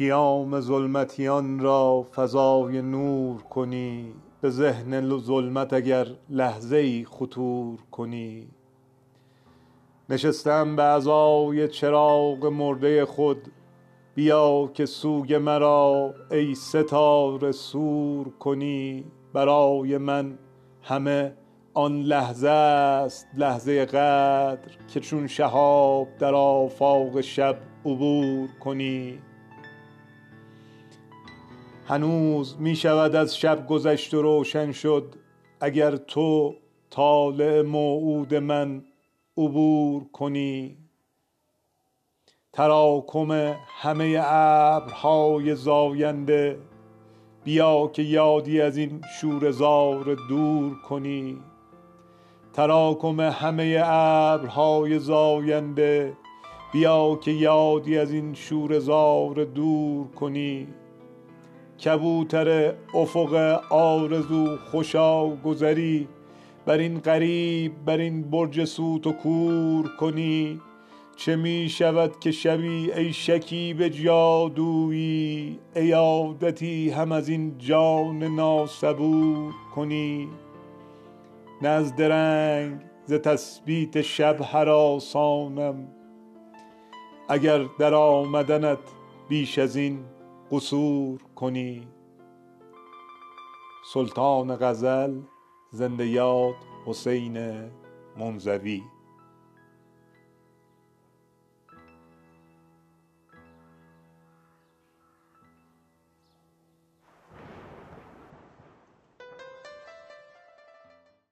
خیام ظلمتیان را فضای نور کنی. به ذهن ظلمت اگر لحظه ای خطور کنی. نشسته ام به عزای چراغ مرده خود. بیا که سوگ مرا ای ستاره سور کنی. برای من همه آن لحظه است لحظه قدر که چون شهاب در آفاق شب عبور کنی. هنوز می شود از شب گذشت و روشن شد. اگر تو طالع موعود من عبور کنی. تراکم همه ابرهای زاینده بیا که یادی از این شوره زار دور کنی. تراکم همه ابرهای زاینده بیا که یادی از این شوره زار دور کنی. کبوتر افق آرزو خوشا گذری. بر این غریب بر این برج صوت و کور کنی. چه می شود که شبی ای شکیب جادویی؟ عیادتی هم از این جان ناصبور کنی. نه از ز تثبیت شب هراسانم اگر در آمدنت بیش از این قصور کنی. سلطان غزل زنده یاد حسین منزوی.